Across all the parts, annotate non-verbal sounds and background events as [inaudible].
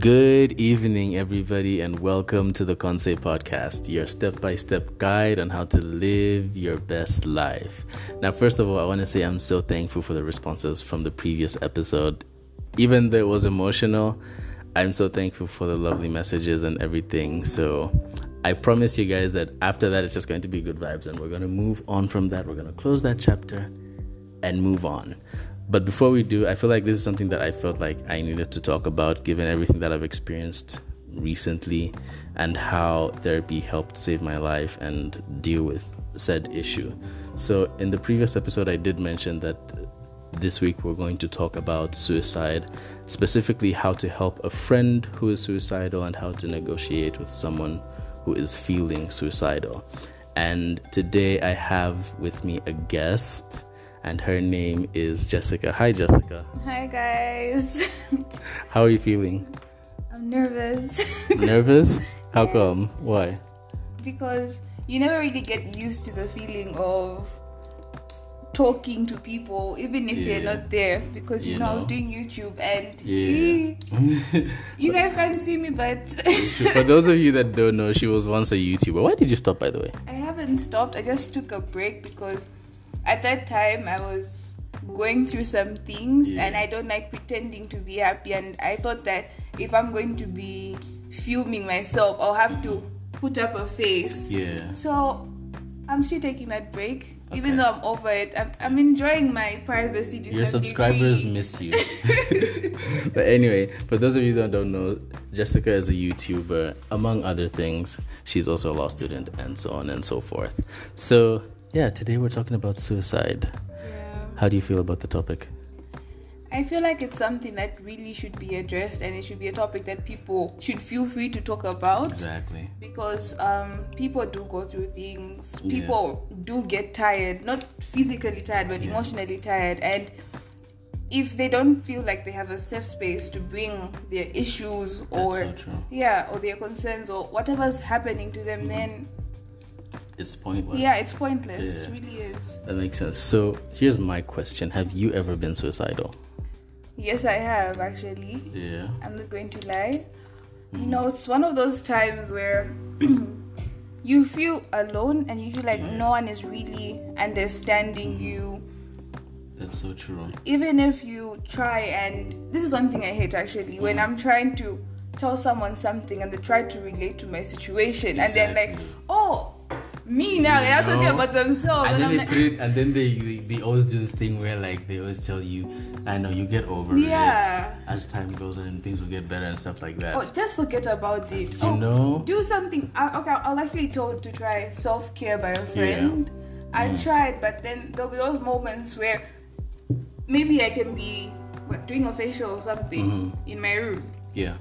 Good evening, everybody, and welcome to the Conce Podcast, your step by step guide on how to live your best life. Now, first of all, I want to say I'm so thankful for the responses from the previous episode. Even though it was emotional, I'm so thankful for the lovely messages and everything. So, I promise you guys that after that, it's just going to be good vibes, and we're going to move on from that. We're going to close that chapter and move on. But before we do, I feel like this is something that I felt like I needed to talk about given everything that I've experienced recently and how therapy helped save my life and deal with said issue. So, in the previous episode, I did mention that this week we're going to talk about suicide, specifically how to help a friend who is suicidal and how to negotiate with someone who is feeling suicidal. And today I have with me a guest and her name is Jessica. Hi, Jessica. Hi, guys. [laughs] How are you feeling? I'm nervous. [laughs] nervous? How yes. come? Why? Because you never really get used to the feeling of talking to people, even if yeah. they're not there. Because you, you know, know, I was doing YouTube and yeah. [laughs] you guys can't see me, but for those of you that don't know, she was once a YouTuber. Why did you stop, by the way? I haven't stopped. I just took a break because at that time I was going through some things yeah. and I don't like pretending to be happy and I thought that if I'm going to be filming myself I'll have to put up a face. Yeah. So I'm still taking that break. Okay. Even though I'm over it, I'm, I'm enjoying my privacy. Your subscribers degree. miss you. [laughs] but anyway, for those of you that don't know, Jessica is a YouTuber, among other things. She's also a law student, and so on and so forth. So yeah, today we're talking about suicide. Yeah. How do you feel about the topic? I feel like it's something that really should be addressed and it should be a topic that people should feel free to talk about. Exactly. Because um, people do go through things, people yeah. do get tired, not physically tired, but yeah. emotionally tired. And if they don't feel like they have a safe space to bring their issues or so yeah or their concerns or whatever's happening to them mm-hmm. then it's pointless. Yeah, it's pointless. Yeah. It really is. That makes sense. So here's my question: Have you ever been suicidal? Yes, I have actually. Yeah. I'm not going to lie. Mm. You know, it's one of those times where [clears throat] you feel alone and you feel like yeah. no one is really understanding mm. you. That's so true. Even if you try, and this is one thing I hate actually, mm. when I'm trying to tell someone something and they try to relate to my situation, exactly. and then like, oh, me now they're talking about themselves and, and then they like, put and then they, they, they always do this thing where like they always tell you i know you get over yeah. it as time goes on and things will get better and stuff like that. Oh just forget about it. You oh, know? do something. Uh, okay i was actually told to try self-care by a friend. Yeah. i mm. tried but then there'll be those moments where maybe i can be what, doing a facial or something mm-hmm. in my room. Yeah.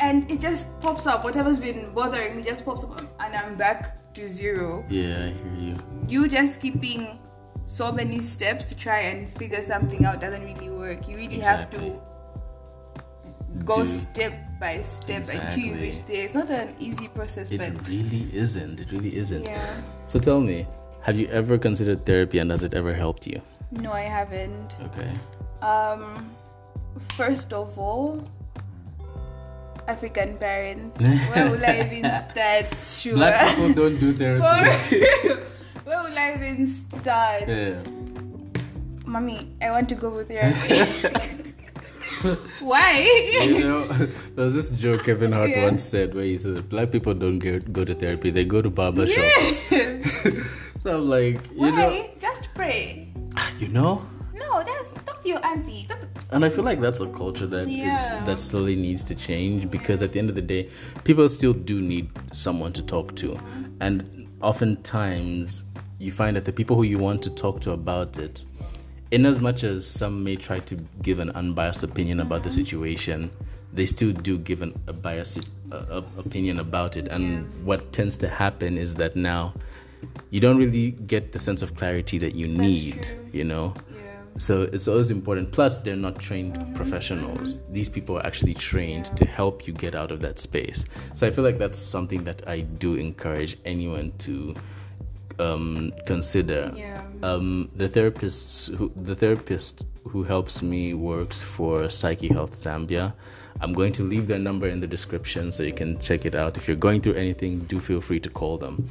And it just pops up. Whatever's been bothering me just pops up and i'm back to zero. Yeah, I hear you. You just keeping so many steps to try and figure something out doesn't really work. You really exactly. have to go Do. step by step exactly. until you reach there. It's not an easy process, it but it really isn't. It really isn't. Yeah. So tell me, have you ever considered therapy and has it ever helped you? No, I haven't. Okay. Um, first of all, African parents. [laughs] Where will I even start? Sure. Black people don't do [laughs] therapy. Where will I even start? Yeah. Mommy, I want to go with therapy. [laughs] Why? you know, there was this joke Kevin Hart yeah. once said where he said black people don't go, go to therapy, they go to barber shops. yes. so I'm like, you Why? know. Just pray. Ah, you know? No, that's talk to your auntie. To, and I feel like that's a culture that yeah. is, that slowly needs to change because at the end of the day, people still do need someone to talk to, and oftentimes you find that the people who you want to talk to about it, in as much as some may try to give an unbiased opinion about the mm-hmm. situation, they still do give an, a biased uh, opinion about it, and yeah. what tends to happen is that now you don't really get the sense of clarity that you need, you know. So it's always important. Plus, they're not trained professionals. These people are actually trained to help you get out of that space. So I feel like that's something that I do encourage anyone to um, consider. Yeah. Um, the therapists, who, the therapist who helps me works for Psychealth Zambia. I'm going to leave their number in the description so you can check it out. If you're going through anything, do feel free to call them.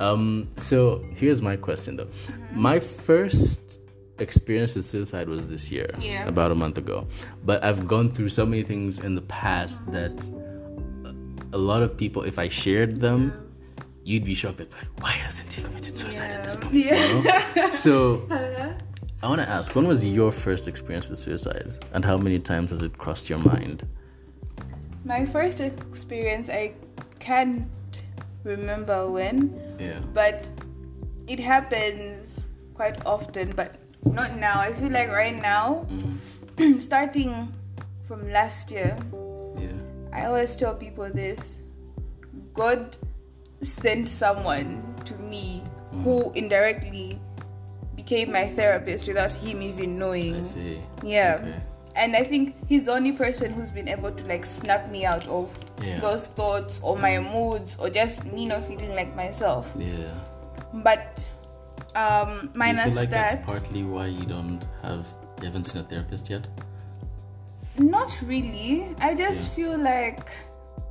Um, so here's my question though. Mm-hmm. My first experience with suicide was this year, yeah. about a month ago. But I've gone through so many things in the past that a lot of people, if I shared them, you'd be shocked that like, why hasn't he committed suicide yeah. at this point? Yeah. You know? [laughs] so uh-huh. I want to ask, when was your first experience with suicide, and how many times has it crossed your mind? My first experience, I can't remember when. Yeah. But it happens quite often, but not now. I feel like right now, mm. [clears throat] starting from last year, yeah. I always tell people this God sent someone to me mm. who indirectly became my therapist without him even knowing. I see. Yeah. Okay. And I think he's the only person who's been able to like snap me out of yeah. those thoughts or my moods or just me not feeling like myself. Yeah. But um minus you feel like that that's partly why you don't have you haven't seen a therapist yet? Not really. I just yeah. feel like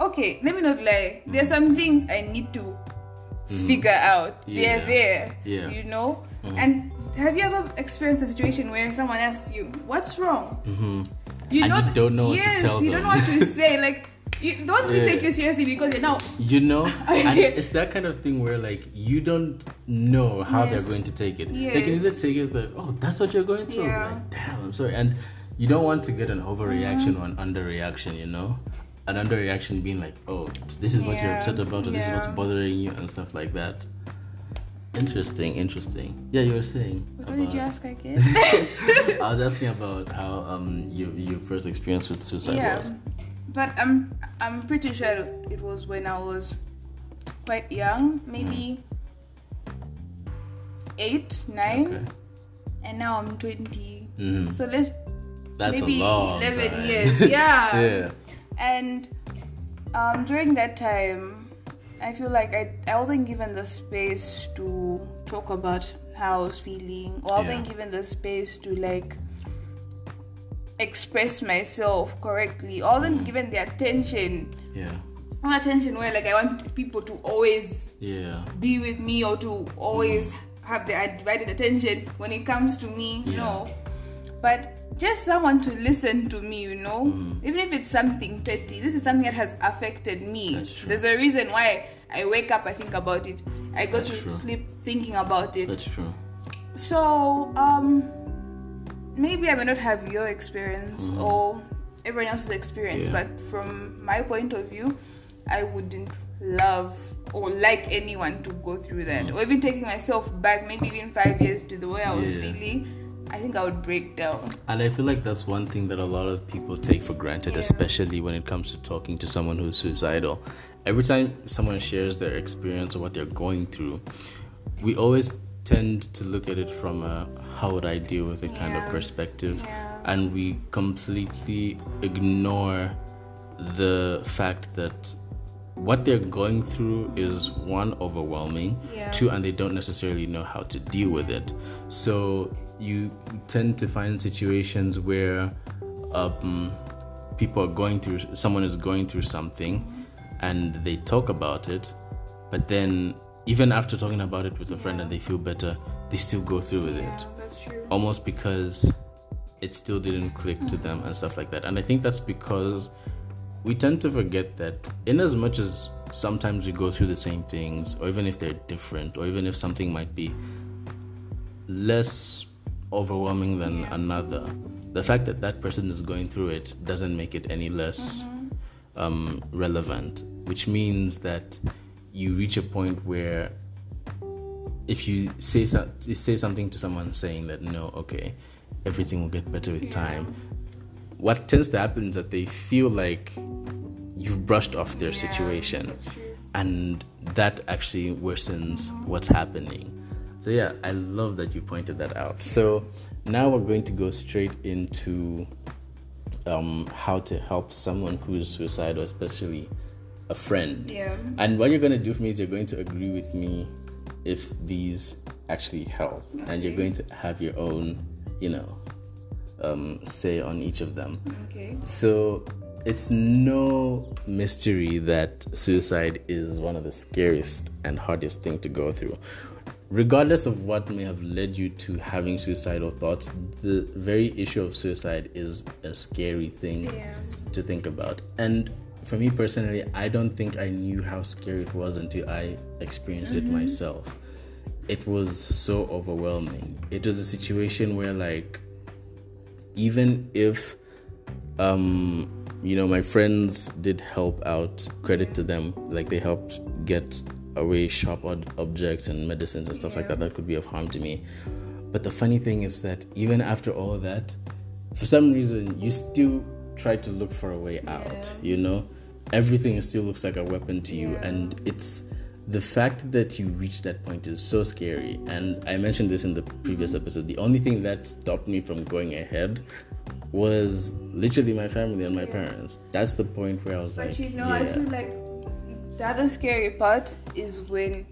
okay, let me not lie. Mm-hmm. There's some things I need to mm-hmm. figure out. Yeah. They're there. Yeah. You know? Mm-hmm. And have you ever experienced a situation where someone asks you, "What's wrong?" Mm-hmm. You, you don't know yes, what to tell you them. don't know what to [laughs] say. Like, you, don't yeah. we take you seriously because you're now. You know, [laughs] and it's that kind of thing where like you don't know how yes. they're going to take it. Yes. They can either take it like, "Oh, that's what you're going through." Yeah. Like, damn, I'm sorry, and you don't want to get an overreaction mm-hmm. or an underreaction. You know, an underreaction being like, "Oh, this is what yeah. you're upset about, or this is what's bothering you," and stuff like that. Interesting, interesting. Yeah, you were saying. What about, did you ask again? [laughs] I was [laughs] asking about how um your your first experience with suicide yeah, was. But I'm I'm pretty sure it was when I was quite young, maybe eight, nine, Okay. and now I'm 20. Mhm. So let's That's maybe a long 11 time. years. [laughs] Yeah. yeah. And um, during that time, I feel like I, I wasn't given the space to talk about how I was feeling, or I wasn't Yeah. given the space to like express myself correctly. I wasn't Mm. given the attention, Yeah. not attention where like I want people to always Yeah. be with me or to always have their divided attention when it comes to me. Yeah. No, but just someone to listen to me. You know, Mhm. even if it's something petty. This is something that has affected me. That's true. There's a reason why I wake up, I think about it. I go That's to true. sleep thinking about it. That's true. So, um, maybe I may not have your experience Mhm. or everyone else's experience, Yeah. but from my point of view, I wouldn't love or like anyone to go through that. Mhm. Or even taking myself back, maybe even five years to the way I was Yeah. feeling, I think I would break down. And I feel like that's one thing that a lot of people take for granted, Yeah. especially when it comes to talking to someone who's suicidal. Every time someone shares their experience or what they're going through, we always tend to look at it from a how would I deal with it kind of perspective. Yeah. And we completely ignore the fact that what they're going through is one overwhelming Yeah. two and they don't necessarily know how to deal with it so you tend to find situations where um, people are going through someone is going through something and they talk about it but then even after talking about it with a friend and they feel better they still go through with Yeah, it that's true. almost because it still didn't click to them and stuff like that. And I think that's because we tend to forget that, in as much as sometimes we go through the same things, or even if they're different, or even if something might be less overwhelming than Yeah. another, the fact that that person is going through it doesn't make it any less um, relevant, which means that you reach a point where if you say so, say something to someone saying that no, okay, everything will get better with time. What tends to happen is that they feel like you've brushed off their Yeah, situation, and that actually worsens what's happening. So yeah, I love that you pointed that out. So now we're going to go straight into um, how to help someone who is suicidal, especially a friend. Yeah. And what you're going to do for me is you're going to agree with me if these actually help, and you're going to have your own, you know, um, say on each of them. Okay. So it's no mystery that suicide is one of the scariest and hardest thing to go through. Regardless of what may have led you to having suicidal thoughts, the very issue of suicide is a scary thing Yeah. to think about. And for me personally, I don't think I knew how scary it was until I experienced it myself. It was so overwhelming. It was a situation where, like, even if, um, you know, my friends did help out, credit to them, like, they helped get away sharp ob- objects and medicines and stuff like that that could be of harm to me. But the funny thing is that even after all that, for some reason, you still try to look for a way out. You know, everything still looks like a weapon to you, and it's the fact that you reach that point is so scary. And I mentioned this in the previous episode. The only thing that stopped me from going ahead was literally my family and my parents. That's the point where I was But like, you know, yeah, I feel like the other scary part is when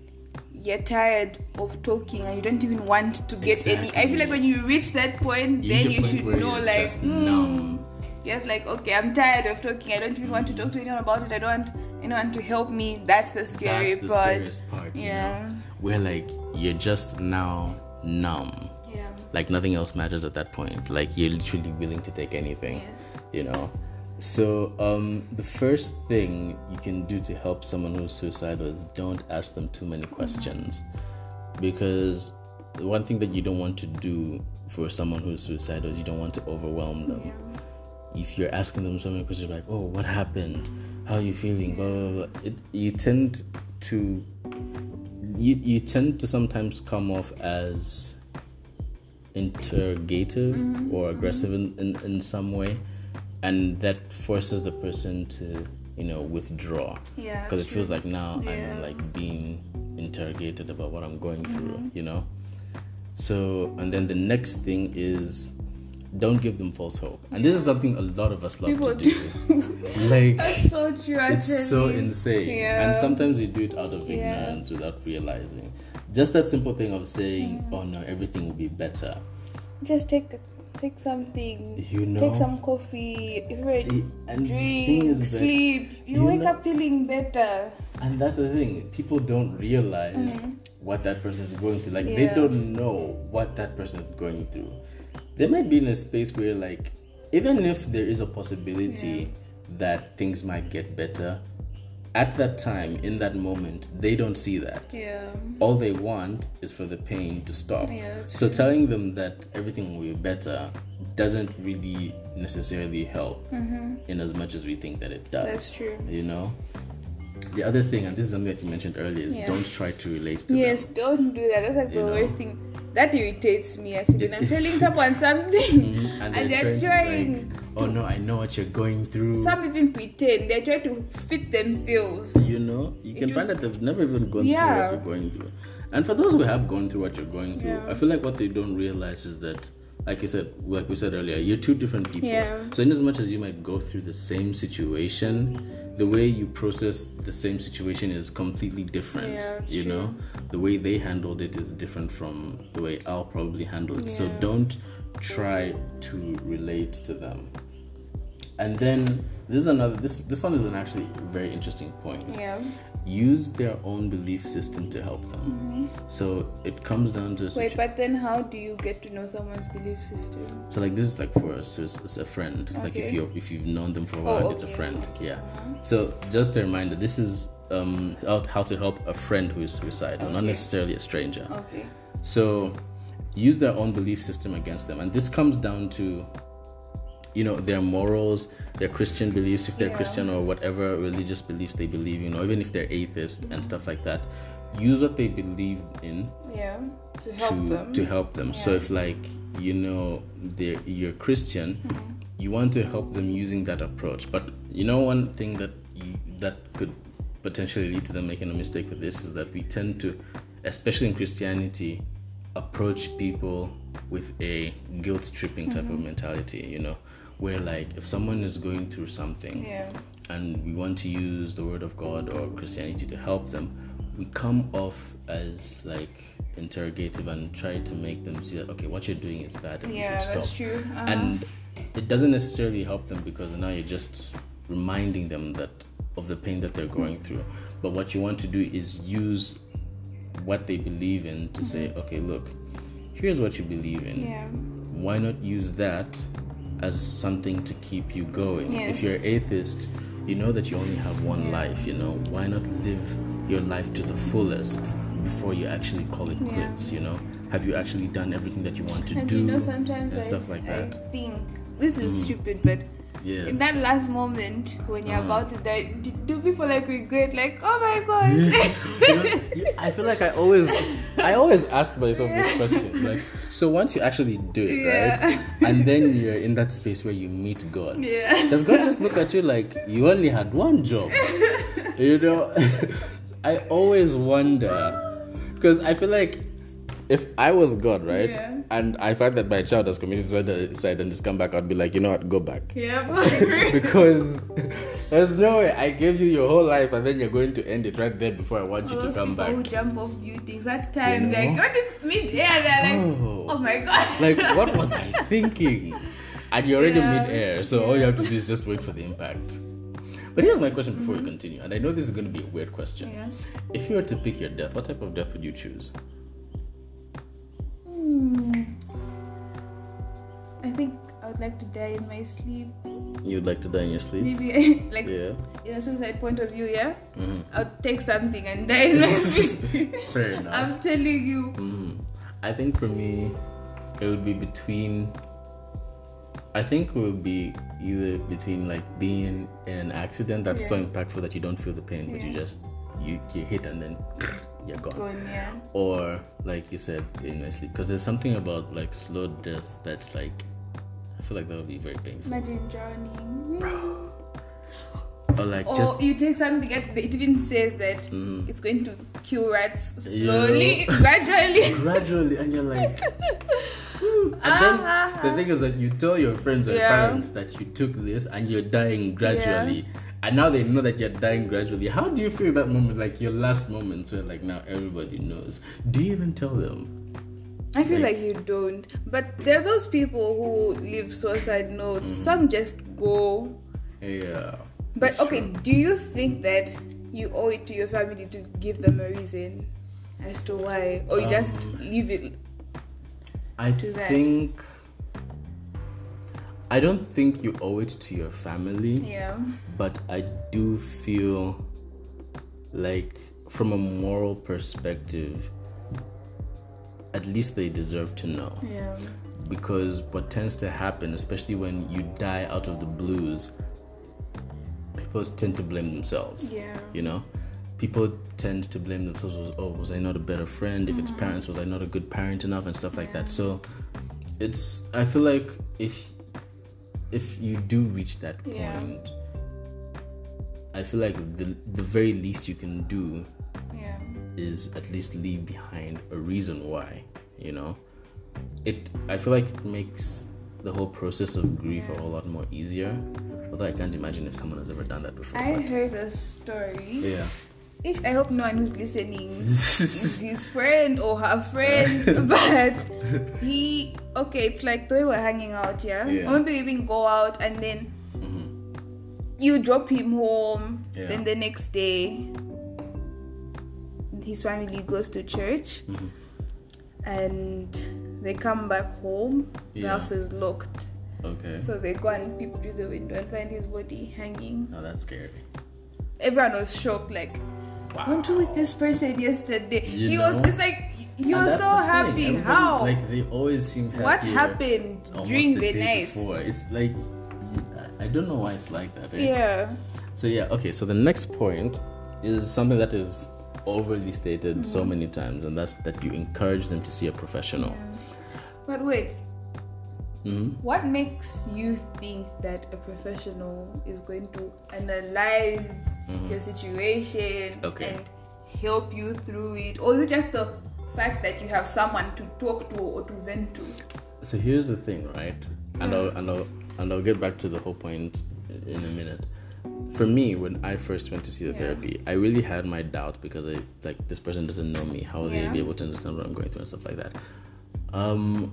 you're tired of talking and you don't even want to get any. I feel like when you reach that point, You then you should know, like, numb. Hmm. Yes, like okay, I'm tired of talking. I don't even want to talk to anyone about it. I don't want anyone to help me. That's the scary that's the part. scariest part. Yeah. know? where like you're just now numb. Yeah. like nothing else matters at that point like you're literally willing to take anything Yes. you know so um the first thing you can do to help someone who's suicidal is don't ask them too many questions because the one thing that you don't want to do for someone who's suicidal is you don't want to overwhelm them if you're asking them so many questions like oh what happened? How are you feeling? Blah, blah, blah, it, you tend to you, you tend to sometimes come off as interrogative mm-hmm. or aggressive in, in, in some way and that forces the person to you know withdraw. Yeah, because it feels like now Yeah. i'm like being interrogated about what i'm going through mm-hmm. you know? So and then the next thing is don't give them false hope and this is something a lot of us love People to do [laughs] like That's so true. it's so insane Yeah. and sometimes we do it out of Yeah. ignorance without realizing just that simple thing of saying oh no everything will be better just take the, take something. you know Take some coffee. If you're and drink, is that sleep. You, you wake know- up feeling better. and that's the thing people don't realize mm. what that person is going through like they don't know what that person is going through they might be in a space where like even if there is a possibility that things might get better at that time in that moment they don't see that Yeah. all they want is for the pain to stop. Yeah, so telling them that everything will be better doesn't really necessarily help mm-hmm. in as much as we think that it does. That's true. You know? The other thing, and this is something that you mentioned earlier, is Yeah. don't try to relate to Yes, them. don't do that. That's like You the know? worst thing. That irritates me actually. When I'm telling someone something Mhm. and, they're, they're trying, trying. like, oh no, I know what you're going through. some even pretend they're trying to fit themselves. you know, you can It find was- that they've never even gone Yeah. through what you're going through. And for those who have gone through what you're going through, Yeah. I feel like what they don't realize is that, like I said, like we said earlier, you're two different people. Yeah. So in as much as you might go through the same situation, the way you process the same situation is completely different. Yeah, you true. know, the way they handled it is different from the way I'll probably handle it. Yeah. So don't try to relate to them. And then this is another this this one is an actually very interesting point. Yeah. Use their own belief system to help them. So it comes down to Mm-hmm. Wait, situ- but then how do you get to know someone's belief system? so like this is like for us, so it's, it's a friend. Like if Okay. you if you've known them for a while, Oh, it's a friend. Yeah. So just a reminder, this is um how, how to help a friend who is suicidal, not necessarily a stranger. Okay. So use their own belief system against them. And this comes down to, you know, their morals, their Christian beliefs, if they're Yeah. Christian or whatever religious beliefs they believe in, or even if they're atheist and stuff like that. Use what they believe in Yeah. To help to them. to help them. So Yeah. if like you know you're Christian, Mm-hmm. you want to help them using that approach. But you know one thing that you, that could potentially lead to them making a mistake with this is that we tend to, especially in Christianity, approach people with a guilt tripping type Mm-hmm. of mentality. You know, where like if someone is going through something Yeah. and we want to use the word of God or Christianity to help them, we come off as like interrogative and try to make them see that okay, what you're doing is bad and Yeah, you should that's stop. true. Uh-huh. And it doesn't necessarily help them because now you're just reminding them that of the pain that they're going through. But what you want to do is use what they believe in to say, okay, look, here's what you believe in. Mm-hmm. Yeah. Why not use that as something to keep you going? Yes. If you're atheist, you know that you only have one Yeah. life, you know. Why not live your life to the fullest before you actually call it Yeah. quits, you know? Have you actually done everything that you want to And do? you know, sometimes and I, stuff like that. Mm. I think this is stupid, but Yeah. in that last moment when you're Uh-huh. about to die, do, do people like regret, like, oh my god? You know, [laughs] I feel like I always, I always ask myself this question. Like, so once you actually do it, Yeah. right, and then you're in that space where you meet God, yeah. does God just look at you like you only had one job? [laughs] You know, [laughs] I always wonder because I feel like if I was God, right, Yeah. And I find that my child has committed suicide and just come back, I'd be like, you know what, go back. Yeah. [laughs] [laughs] because there's no way I gave you your whole life and then you're going to end it right there before I want you to come back. who jump off buildings at times, know? like, what mid air? They're like, Oh. oh, my god. Like, what [laughs] was I thinking? And you're already Yeah. mid-air, so all you have to do is just wait for the impact. But here's my question before we continue, and I know this is going to be a weird question. Yeah. If you were to pick your death, what type of death would you choose? Hmm. I think I would like to die in my sleep. You'd like to die in your sleep? Maybe [laughs] like Yeah. in a suicide point of view, yeah. Mhm. I'll take something and die in my [laughs] sleep. Fair enough. I'm telling you. Mhm. I think for me, it would be between. I think it would be either between like being in an accident that's so impactful that you don't feel the pain, but you just you you hit and then [sniffs] you're gone. Going, yeah. Or like you said in my sleep, because there's something about like slow death that's like I feel like that would be very painful. Imagine drowning. Or like Or just you take something, and it even says that Mhm. it's going to kill rats Yeah. slowly, [laughs] gradually. gradually, and you're like. And then the thing is that you tell your friends or Yeah. parents that you took this and you're dying gradually. And now they know that you're dying gradually. How do you feel that moment, like your last moments where like now everybody knows? Do you even tell them? I feel Like- like you don't. But there are those people who leave suicide notes. Mm. Some just go. Yeah. But okay, true. do you think that you owe it to your family to give them a reason as to why? Or you just Um, leave it? I think I don't think you owe it to your family. Yeah. but I do feel like from a moral perspective, at least they deserve to know. Yeah. Because what tends to happen, especially when you die out of the blues, people tend to blame themselves. Yeah. You know? People tend to blame themselves. was, Oh, was I not a better friend? If it's mm-hmm. parents, was I not a good parent enough, and stuff like that. So, it's. I feel like if if you do reach that Yeah. point, I feel like the the very least you can do Yeah. Is at least leave behind a reason why. You know, it. I feel like it makes the whole process of grief a whole lot more easier. Although I can't imagine if someone has ever done that before. I but- heard a story. yeah. Ish, I hope no one who's listening [laughs] is his friend or her friend, [laughs] but he okay. It's like they were hanging out, yeah. Yeah. Or maybe even go out and then mm-hmm. you drop him home. Yeah. Then the next day, his family goes to church, Mm-hmm. and they come back home. The Yeah. house is locked, Okay. so they go and peep through the window and find his body hanging. oh that's scary. Everyone was shocked, like. Wow. You with this person yesterday? You he was. It's like was so happy. How? Like they always seem happy. what happened during the, night? Before. It's like I don't know why it's like that. eh? Yeah. So yeah, okay. So the next point is something that is overly stated Mm-hmm. so many times, and that's that you encourage them to see a professional. But wait, hmm what makes you think that a professional is going to analyze your situation Mm-hmm. Okay. and help you through it, or is it just the fact that you have someone to talk to or to vent to? So here's the thing, right? And I'll and I'll and I'll get back to the whole point in a minute. For me, when I first went to see the Yeah. therapy, I really had my doubt because I like this person doesn't know me. How will they Yeah. be able to understand what I'm going through and stuff like that? Um,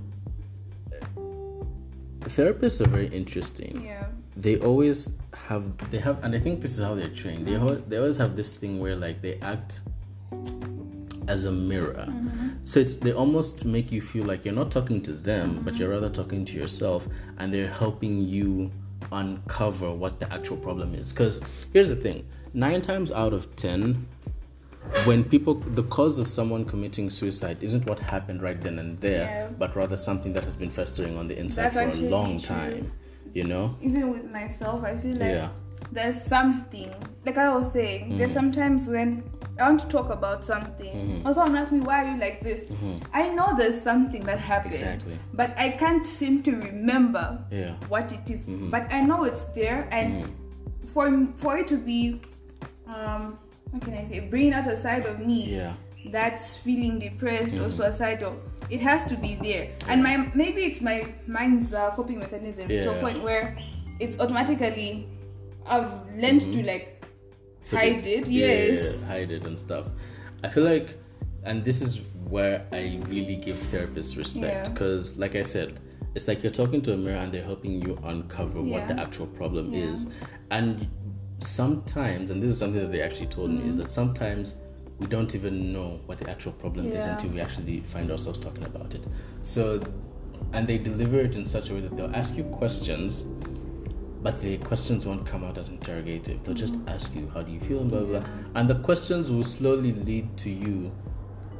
therapists are very interesting. Yeah. They always have they have, and I think this is how they're trained. They uh-huh. al- they always have this thing where like they act as a mirror. Mm-hmm. So it's they almost make you feel like you're not talking to them, but you're mm-hmm. rather talking to yourself, and they're helping you uncover what the actual problem is. Because here's the thing: nine times out of ten, when people the cause of someone committing suicide isn't what happened right then and there, Yeah. but rather something that has been festering on the inside That's for a long true. time. You know? Even with myself, I feel like Yeah. There's something. Like I was saying, there's Mm-hmm. sometimes when I want to talk about something, or someone asks me why are you like this. I know there's something that happened, Mm-hmm. Exactly. but I can't seem to remember Yeah. Mm-hmm. what it is. But I know it's there, and for for it to be, um, what can I say, bringing out a side of me Yeah. that's feeling depressed Mm. or suicidal it has to be there and my maybe it's my mind's uh, coping mechanism to a point where it's automatically i've learned to like hide it Mm-hmm. Yeah, yes hide it and stuff. I feel like, and this is where I really give therapists respect Yeah. because, like I said, it's like you're talking to a mirror and they're helping you uncover what the actual problem Yeah. is. And sometimes, and this is something that they actually told me, is Mm. that sometimes we don't even know what the actual problem is until we actually find ourselves talking about it. So, and they deliver it in such a way that they'll ask you questions but the questions won't come out as interrogative. They'll just mm. ask you, How do you feel? and blah, blah, blah. And the questions will slowly lead to you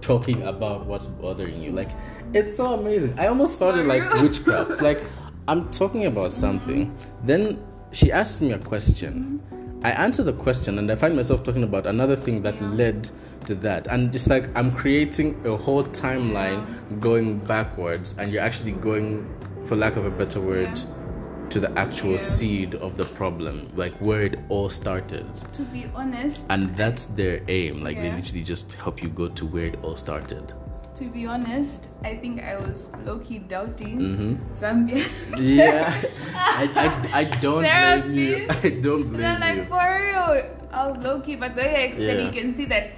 talking about what's bothering you. Like, it's so amazing. I almost found it like witchcraft. [laughs] like, I'm talking about something, then she asks me a question. Mm-hmm. I answer the question, and I find myself talking about another thing that led to that. And just like I'm creating a whole timeline going backwards, and you're actually going, for lack of a better word. To the actual Yeah. seed of the problem, like where it all started. to be honest And that's their aim. Like they literally just help you go to where it all started. to be honest i think i was low-key doubting Mm-hmm. zambia Yeah, [laughs] I, I, I don't blame you. Therapist. [laughs] I don't And I'm like, you. for real, I was low key, but the way I explained, Yeah. you can see that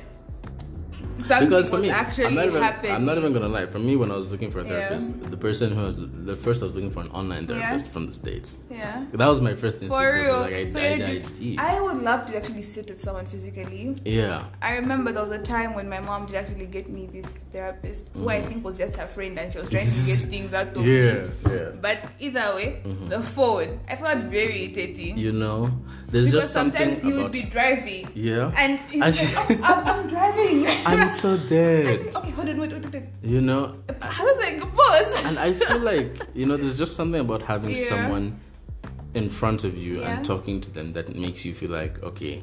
something Because for me, actually I'm not, even. I'm not even gonna lie. For me, when I was looking for a Yeah. therapist, the person who was the first I was looking for an online Yeah. therapist from the states. Yeah. That was my first instinct. For real. Like, I, so I, I, do- I, would love to actually sit with someone physically. yeah. I remember there was a time when my mom did actually get me this therapist who I think was just her friend and she was trying to [laughs] get things out of Mm-hmm. Yeah, me. yeah. But either way, the phone, I found very irritating. You know, there's because just something sometimes you would be driving yeah. and And like, "Oh, I'm, I'm driving. [laughs] I'm so dead. okay, hold on, wait, wait, wait. You know, How does that pause? [laughs] and I feel like you know, there's just something about having Yeah. someone in front of you Yeah. and talking to them that makes you feel like okay.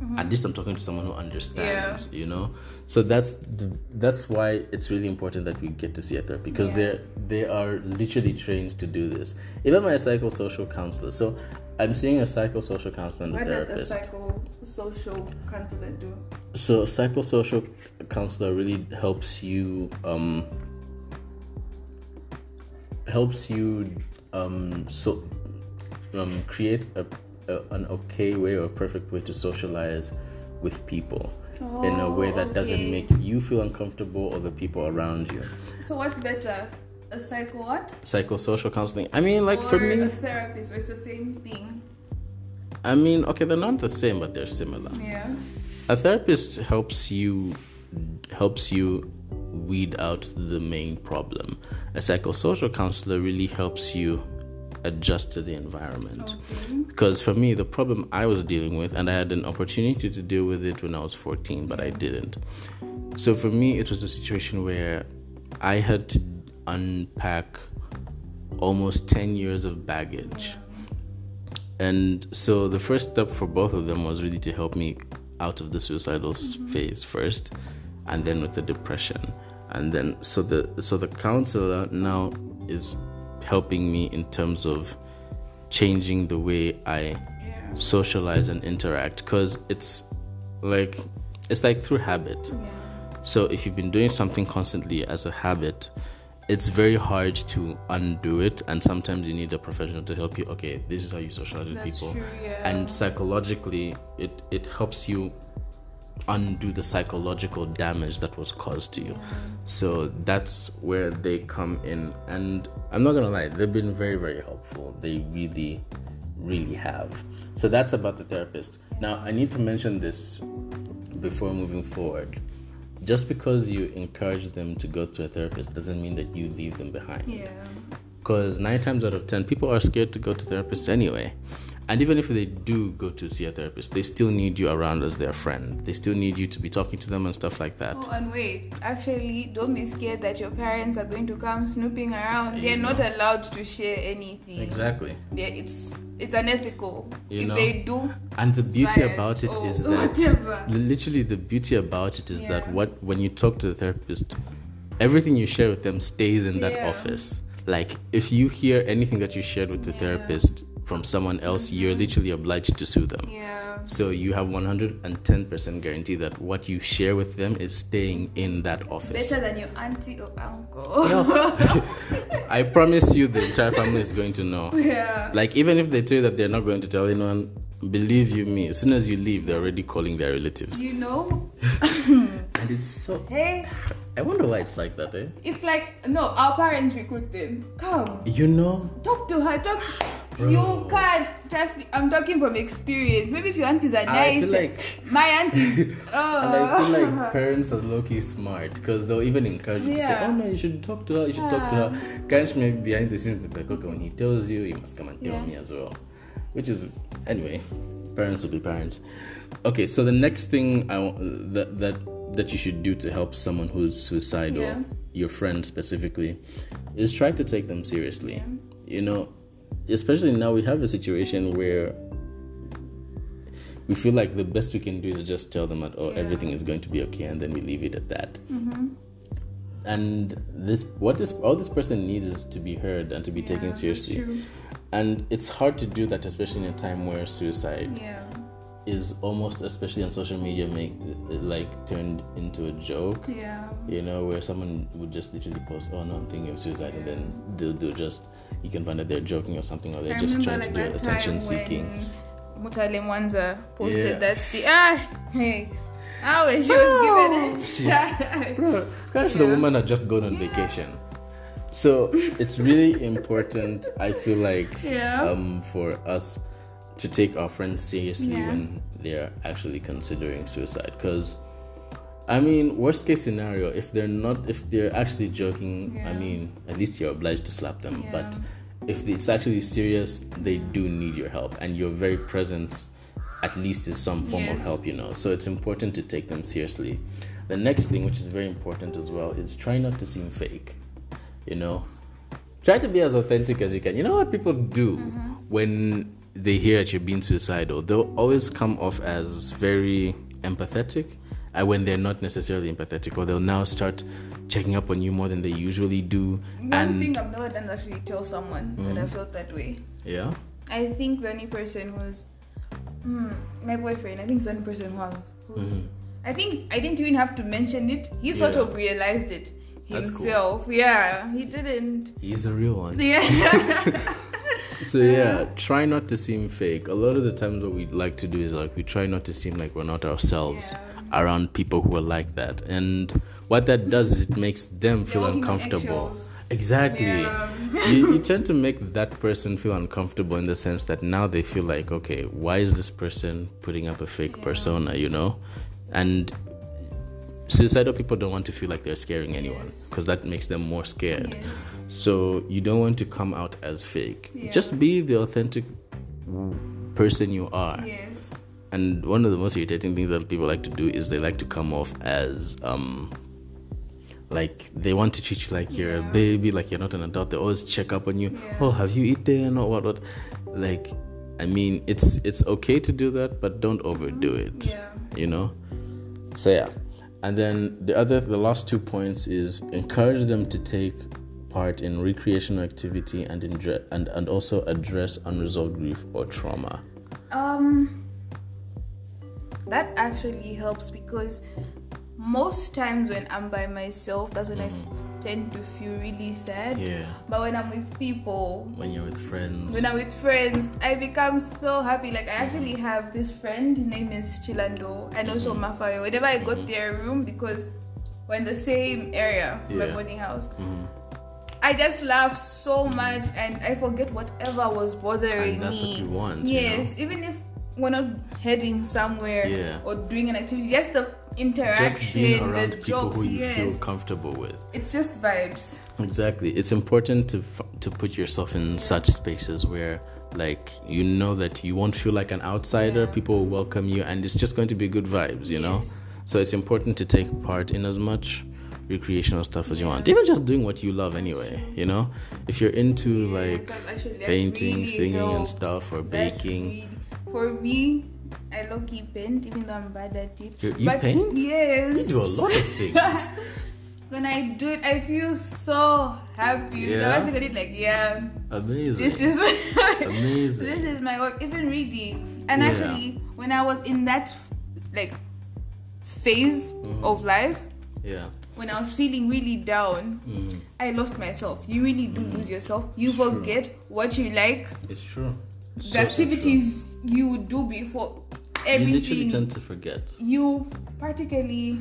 Mm-hmm. At least I'm talking to someone who understands, yeah. you know. So that's the, that's why it's really important that we get to see a therapist because Yeah. they're they are literally trained to do this. Even my psychosocial counselor. So I'm seeing a psychosocial counselor and a What does a therapist. psychosocial counselor do? So psychosocial counselor really helps you um helps you um so um create a, a an okay way or a perfect way to socialize with people in a way that doesn't make you feel uncomfortable or the people around you. So what's better, a psycho what? Psychosocial counseling. I mean like or for me a therapist, or it's the same thing. I mean okay they're not the same but they're similar. Yeah. a therapist helps you helps you weed out the main problem. A psychosocial counselor really helps you adjust to the environment. Okay. because for me the problem i was dealing with and i had an opportunity to deal with it when i was 14 but i didn't. So for me it was a situation where i had to unpack almost 10 years of baggage. And so the first step for both of them was really to help me out of the suicidal s mm-hmm. phase first and then with the depression. And then so the so the counselor now is helping me in terms of changing the way i socialize and interact because it's like it's like through habit. So if you've been doing something constantly as a habit it's very hard to undo it and sometimes you need a professional to help you. Okay this is how you socialize with That's people. true, yeah. and psychologically it it helps you undo the psychological damage that was caused to you. So that's where they come in. And i'm not gonna lie they've been very very helpful. They really really have. So that's about the therapist. Now i need to mention this before moving forward just because you encourage them to go to a therapist doesn't mean that you leave them behind Yeah. because nine times out of ten people are scared to go to therapists anyway and even if they do go to see a therapist they still need you around as their friend they still need you to be talking to them and stuff like that Oh, and wait, actually, don't be scared that your parents are going to come snooping around. They're You not allowed to share anything. exactly Yeah, it's it's unethical. You if know. they do, and the beauty about it oh, is [laughs] that whatever. literally the beauty about it is that what when you talk to the therapist everything you share with them stays in that Yeah. office like if you hear anything that you shared with the therapist from someone else you're literally obliged to sue them yeah, So you have 110% guarantee that what you share with them is staying in that office. better than your auntie or uncle. no. [laughs] I promise you the entire family is going to know. yeah. Like even if they tell you that they're not going to tell anyone, believe you me, as soon as you leave, they're already calling their relatives. You know, [laughs] And it's so [laughs] hey, I wonder why it's like that, eh? it's like no, our parents recruit them. Come, You know? talk to her. Talk. You can't trust me. I'm talking from experience. Maybe if your aunties are nice, like [laughs] my aunties. Oh. [laughs] and I feel like oh. parents are low-key smart because they'll even encourage you to say, "Oh no, you should talk to her. You should talk to her." Ah. Can't maybe behind the scenes, like, "Okay, when he tells you, you must come and tell Yeah. me as well." Which is anyway, parents will be parents. Okay, so the next thing I wa- that that that you should do to help someone who's suicidal, Yeah. your friend specifically, is try to take them seriously. You know, especially now we have a situation where we feel like the best we can do is just tell them that oh everything is going to be okay and then we leave it at that Mm-hmm. and this what this all this person needs is to be heard and to be taken seriously and it's hard to do that especially in a time where suicide Yeah. Is almost especially on social media make like turned into a joke Yeah. you know where someone would just literally post oh no i'm thinking of suicide and then they'll, they'll just you can find that they're joking or something or they're I just trying like to do attention seeking Mutale Mwanza posted Yeah. that the ah hey how she was given it. Bro, gosh, the woman had just gone on vacation. So it's really important, I feel like, Yeah. um, for us to take our friends seriously Yeah. when they're actually considering suicide. Because, I mean, worst case scenario, if they're not, if they're actually joking, I mean, at least you're obliged to slap them. Yeah. But if it's actually serious, they do need your help, and your very presence at least is some form of help, you know. So it's important to take them seriously. The next thing, which is very important as well, is try not to seem fake. You know, try to be as authentic as you can. You know what people do mm-hmm. when they hear that you're being suicidal? They'll always come off as very empathetic, and when they're not necessarily empathetic, or they'll now start checking up on you more than they usually do. One and thing I've never done is actually tell someone that I felt that way. yeah, I think the only person who's hmm, my boyfriend. I think the only person who I've- who's. I think I didn't even have to mention it. He sort Mm-hmm. Yeah. of realized it That's cool. himself. Yeah, he didn't. he's a real one. Yeah. [laughs] [laughs] So yeah, try not to seem fake. A lot of the times, what we like to do is like we try not to seem like we're not ourselves around people who are like that, and what that does is it makes them feel uncomfortable. Exactly. Yeah. you, you [laughs] tend to make that person feel uncomfortable in the sense that now they feel like, okay, why is this person putting up a fake persona? You know, and suicidal people don't want to feel like they're scaring anyone Yes. because that makes them more scared. Yes. So you don't want to come out as fake. Yeah. Just be the authentic person you are. yes. And one of the most irritating things that people like to do is they like to come off as um like they want to treat you like you're a baby, like you're not an adult. They always check up on you. Yeah. Oh, have you eaten or what what like I mean it's it's okay to do that, but don't overdo it. Yeah. You know? So yeah. And then the other the last two points is encourage them to take part in recreational activity and and, and also address unresolved grief or trauma. Um, that actually helps because most times when I'm by myself, that's when I tend to feel really sad. Mm. Yeah. But when I'm with people, When you're with friends. when I'm with friends, I become so happy. Like I actually have this friend. His name is Chilando, and also Mm-hmm. Mafayo. Whenever I go to their room, because we're in the same area, my boarding house. Mhm. I just laugh so much, and I forget whatever was bothering And that's me. what you want, you Yes, even if we're not heading somewhere Yeah. or doing an activity, just the Just interaction, being around the people jokes. who you yes, feel comfortable with. it's just vibes. Exactly. It's important to to put yourself in such spaces where like you know that you won't feel like an outsider, Yeah. people will welcome you and it's just going to be good vibes, you know? So it's important to take part in as much recreational stuff as you want. Even just doing what you love anyway, you know? If you're into like Yes, actually, painting, really singing and stuff or baking. really- for me, I low key paint, even though I'm bad at it. You- you paint? Yes. You do a lot of things. [laughs] when I do it, I feel so happy. Yeah? I look at it like, yeah, Amazing. this is [laughs] Amazing. this is my work. Even reading, and Yeah. actually, when I was in that like phase Mm-hmm. of life, yeah. when I was feeling really down, Mhm. I lost myself. You really do lose yourself. You True. forget what you like, It's true. the So, so true. You do before everything. you literally tend to forget. You practically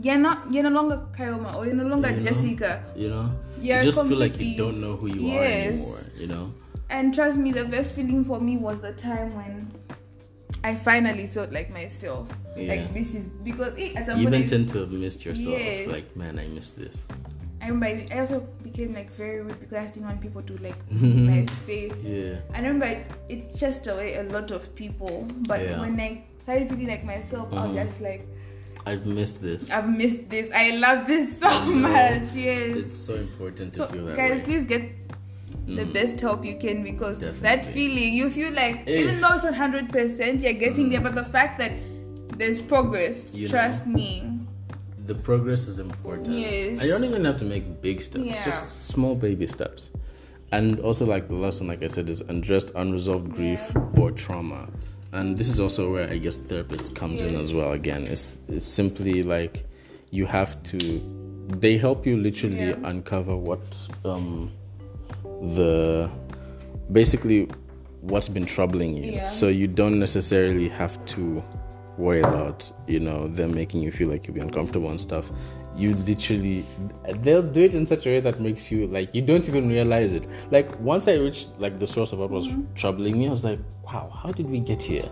you're not you're no longer Kaoma or you're no longer You know? Jessica. You know? You're you just feel like you don't know who you Yes. are anymore, you know? And trust me, the best feeling for me was the time when I finally felt like myself. Yeah. Like this is because eh, at some You even I, tend to have missed yourself. Yes. Like, man, I missed this. I remember I, I also became like very rude because I didn't want people to like [laughs] be in my space. Yeah. I remember it, it chased away a lot of people, but Yeah. when I started feeling like myself, I was Mhm. just like, I've missed this. I've missed this. I love this so much. Yes. It's so important to So, feel that guys, way. please get the Mhm. best help you can because that feeling you feel like Eh. even though it's not hundred percent, you're getting there. But the fact that there's progress, You know. trust me. The progress is important. Yes. And you don't even have to make big steps, Yeah. just small baby steps. And also, like the last one, like I said, is addressed unresolved grief or trauma. And this is also where I guess therapist comes in as well. Again, it's it's simply like you have to. They help you literally Yeah. uncover what um the basically what's been troubling you. Yeah. So you don't necessarily have to worry about you know them making you feel like you'll be uncomfortable and stuff. You literally they'll do it in such a way that makes you like you don't even realize it. Like once i reached like the source of what was troubling me i was like wow how did we get here?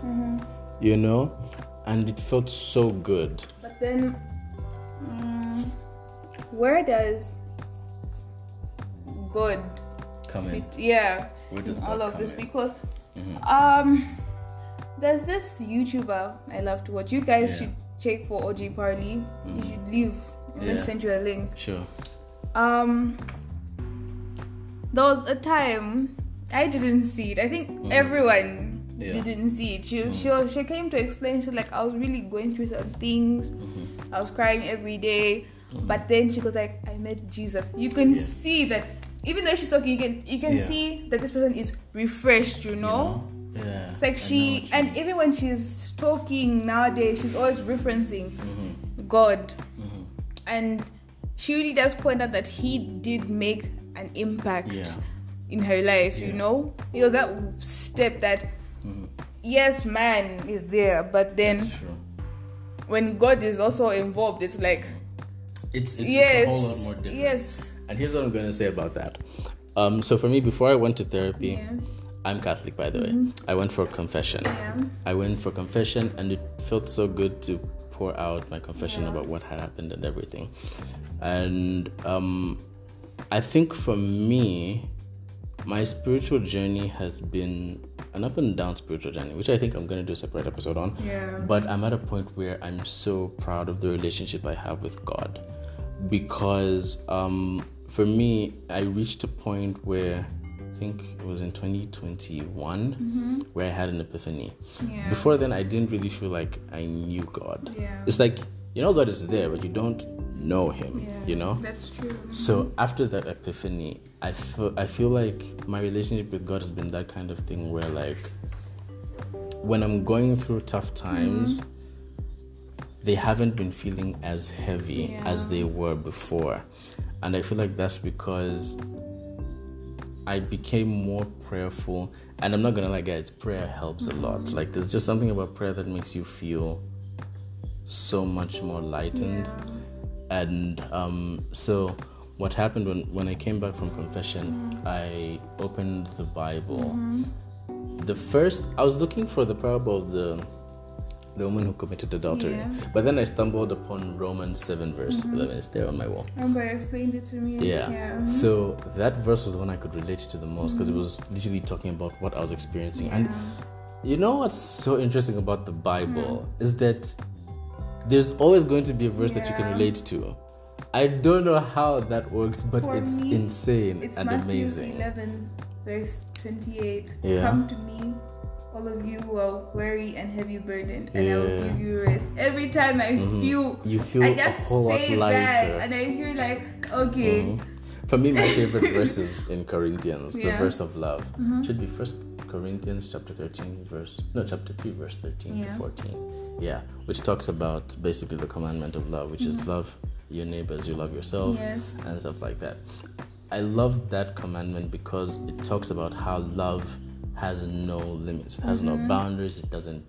You know? And it felt so good. But then, mm, where does God come in. fit? Yeah, Where does in all of this? in? Mm-hmm. because um, there's this YouTuber I love to watch. You guys Yeah. should check for OG Parley. You should leave. I'm Yeah. gonna send you a link. sure Um, there was a time I didn't see it. I think everyone Mm-hmm. Yeah. Mm-hmm. didn't see it. She, she she came to explain. She like I was really going through some things. Mm-hmm. I was crying every day, but then she goes like, I met Jesus. You can Yeah. see that even though she's talking, you can you can Yeah. see that this person is refreshed. You know. Yeah It's like she, and mean. even when she's talking nowadays, she's always referencing Mm-hmm. God. And she really does point out that he did make an impact Yeah. in her life, you know? It was that step that, yes, man is there, but then when God is also involved, it's like, it's, it's, yes, it's a whole lot more different yes. and here's what i'm going to say about that um so for me before i went to therapy Yeah. Mm-hmm. i'm catholic by the way i went for confession Yeah. I went for confession and it felt so good to pour out my confession Yeah. about what had happened and everything. And um, I think for me, my spiritual journey has been an up and down spiritual journey, which I think I'm going to do a separate episode on. Yeah. But I'm at a point where I'm so proud of the relationship I have with God because um, for me, I reached a point where think it was in 2021 mm-hmm. where I had an epiphany. Yeah. Before then, I didn't really feel like I knew God. Yeah. It's like, you know, God is there, but you don't know Him, Yeah, you know? That's true. So after that epiphany, I feel I feel like my relationship with God has been that kind of thing where like when I'm going through tough times, mm-hmm. they haven't been feeling as heavy Yeah. as they were before. And I feel like that's because I became more prayerful. And I'm not gonna lie, guys, prayer helps a lot. Like, there's just something about prayer that makes you feel so much more lightened. And um, so, what happened when, when I came back from confession, I opened the Bible. The first, I was looking for the parable of the the woman who committed adultery, Yeah. but then I stumbled upon Romans 7, verse mm-hmm. 11. It's there on my wall. Remember, you explained it to me. Yeah. Yeah. So that verse was the one I could relate to the most because it mm-hmm. was literally talking about what I was experiencing. And you know what's so interesting about the Bible mm. is that there's always going to be a verse that you can relate to. I don't know how that works, but For it's me, insane It's and Matthew amazing. 11, verse 28. Yeah. Come to me, all of you who are weary and heavy burdened, and I will give you rest. Every time I feel, You feel I a just whole say that, and I feel like, okay, Mhm. For me, my favorite verse is in Corinthians, the Yeah. Mm-hmm. verse of love. Should be First Corinthians chapter thirteen, verse no, chapter three, verse thirteen Yeah. to fourteen. Yeah, which talks about basically the commandment of love, which is love your neighbors, you love yourself, Mm-hmm. Yes. and stuff like that. I love that commandment because it talks about how love has no limits, it has Mm-hmm. no boundaries, it doesn't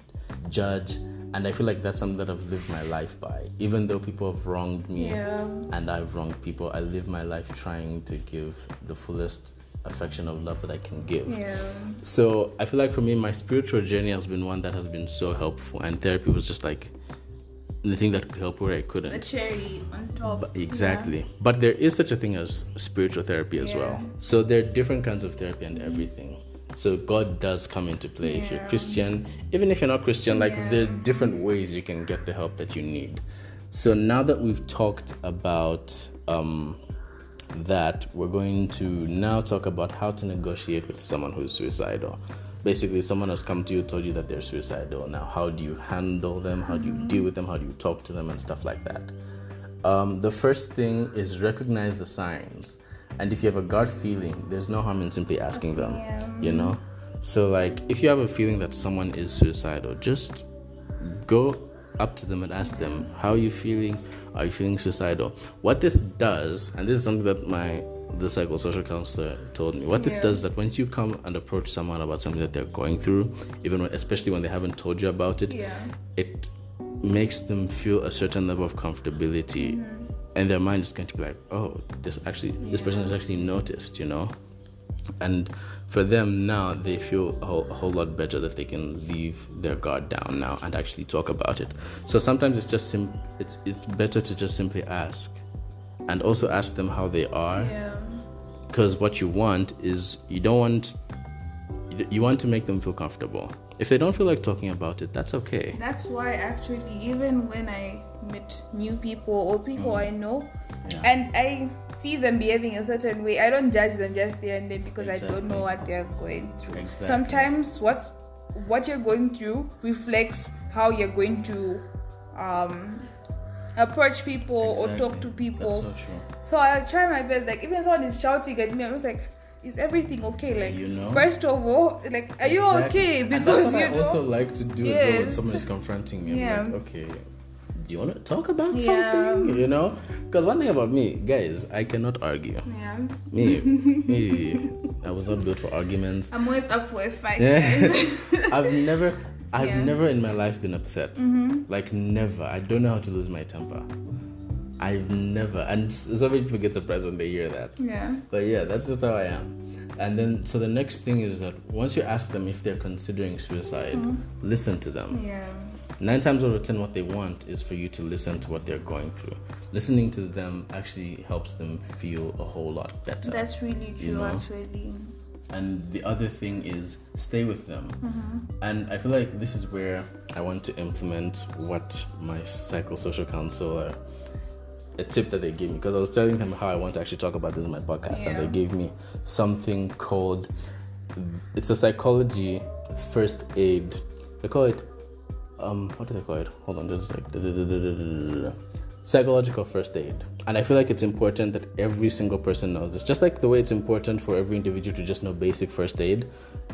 judge. And I feel like that's something that I've lived my life by. Even though people have wronged me, yeah, and I've wronged people. I live my life trying to give the fullest affection of love that I can give. yeah, So I feel like for me, my spiritual journey has been one that has been so helpful, and therapy was just like the thing that could help where I couldn't. The cherry on top. But exactly. But there is such a thing as spiritual therapy as well. So there are different kinds of therapy and everything. So God does come into play if you're Christian, even if you're not Christian, like Yeah. there are different ways you can get the help that you need. So now that we've talked about um, that, we're going to now talk about how to negotiate with someone who's suicidal. Basically, someone has come to you, told you that they're suicidal. Now, how do you handle them? How do you deal with them? How do you talk to them and stuff like that? Um, the first thing is recognize the signs. And if you have a gut feeling, there's no harm in simply asking them, Yeah. you know? So, like, if you have a feeling that someone is suicidal, just go up to them and ask them, How are you feeling? Are you feeling suicidal? What this does, and this is something that my the psychosocial counselor told me. What this Yeah. does is that once you come and approach someone about something that they're going through, even when, especially when they haven't told you about it, Yeah. it makes them feel a certain level of comfortability mm-hmm. And their mind is going to be like oh this actually this person has actually noticed you know? And for them now they feel a whole, a whole lot better that they can leave their guard down now and actually talk about it. So sometimes it's just sim- it's it's better to just simply ask and also ask them how they are. Yeah. because what you want is you don't want you want to make them feel comfortable if they don't feel like talking about it that's okay That's why actually, even when I meet new people or people I know, Mm. Yeah. and I see them behaving a certain way, I don't judge them just there and then because I don't know what they're going through. Exactly. Sometimes what what you're going through reflects how you're going to um, approach people or talk to people. That's so true. So I try my best. Like even someone is shouting at me, I was like, "Is everything okay?" Like You know? first of all, like, are you Exactly. okay? Because you I know. also like to do as well when Yes. someone is confronting me. I'm Yeah. like, okay, do you want to talk about Yeah. something? You know? Because one thing about me, guys, I cannot argue. yeah. Me, [laughs] me, I was not built for arguments. I'm always up for a fight. Yeah. [laughs] I've never, I've Yeah. Mm-hmm. never in my life been upset. Like never. I don't know how to lose my temper. I've never, and s- so many people get surprised when they hear that. yeah. But yeah, that's just how I am. And then, so the next thing is that once you ask them if they're considering suicide, mm-hmm. listen to them. Yeah. Nine times out of ten, what they want is for you to listen to what they're going through. Listening to them actually helps them feel a whole lot better. That's really true, You know? actually. and the other thing is stay with them. Mm-hmm. And I feel like this is where I want to implement what my psychosocial counselor a tip that they gave me because I was telling them how I want to actually talk about this in my podcast, and they gave me something called it's a psychology first aid. They call it um what do they call it? Hold on, just like psychological first aid. And I feel like it's important that every single person knows this. Just like the way it's important for every individual to just know basic first aid,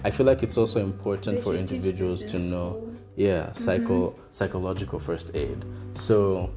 I feel like it's also important They for individuals to know. Yeah, psycho Mm-hmm. psychological first aid. So